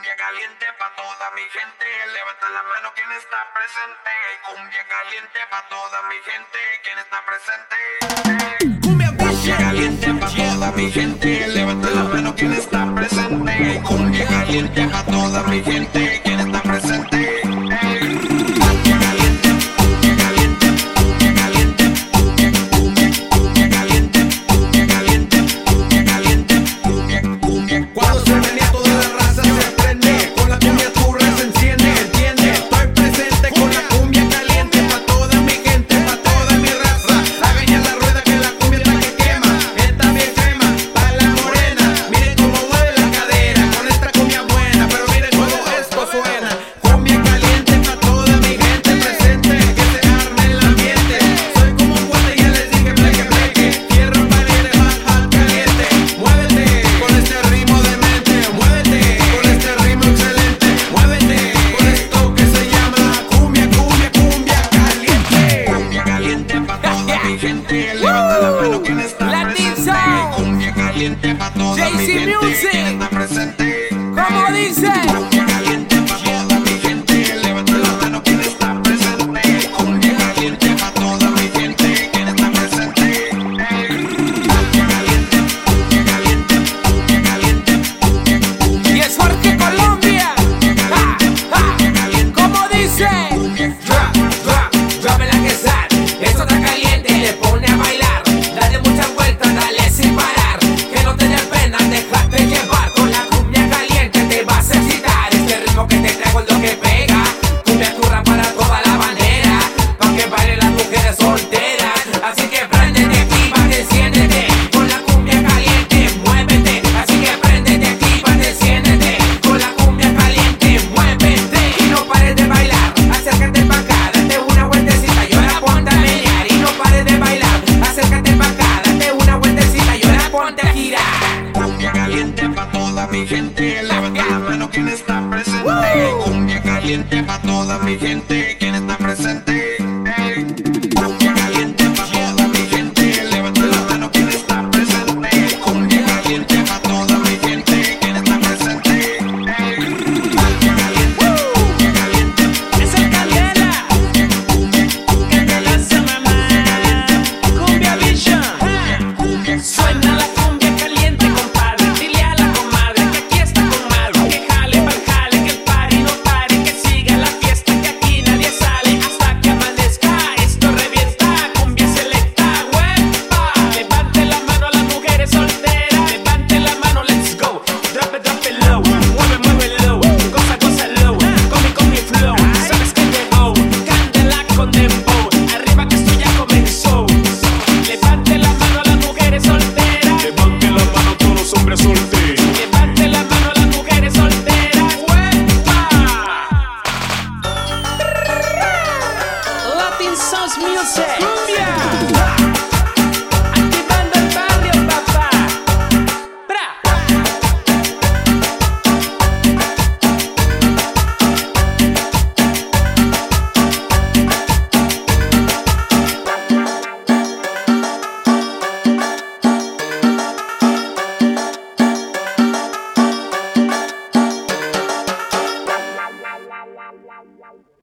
cumbia caliente pa' toda mi gente. Levanta la mano quien está presente. Cumbia caliente pa' toda mi gente. Quien está presente. Cumbia, caliente pa' toda mi gente. Levanta la mano quien está presente. Cumbia caliente pa' toda mi gente. Quien está presente. Cuando se quien lleva. Como dice. mi gente, levanta la mano quien está presente. Cumbia caliente para toda mi gente, quien está presente. House Music. Cumbia.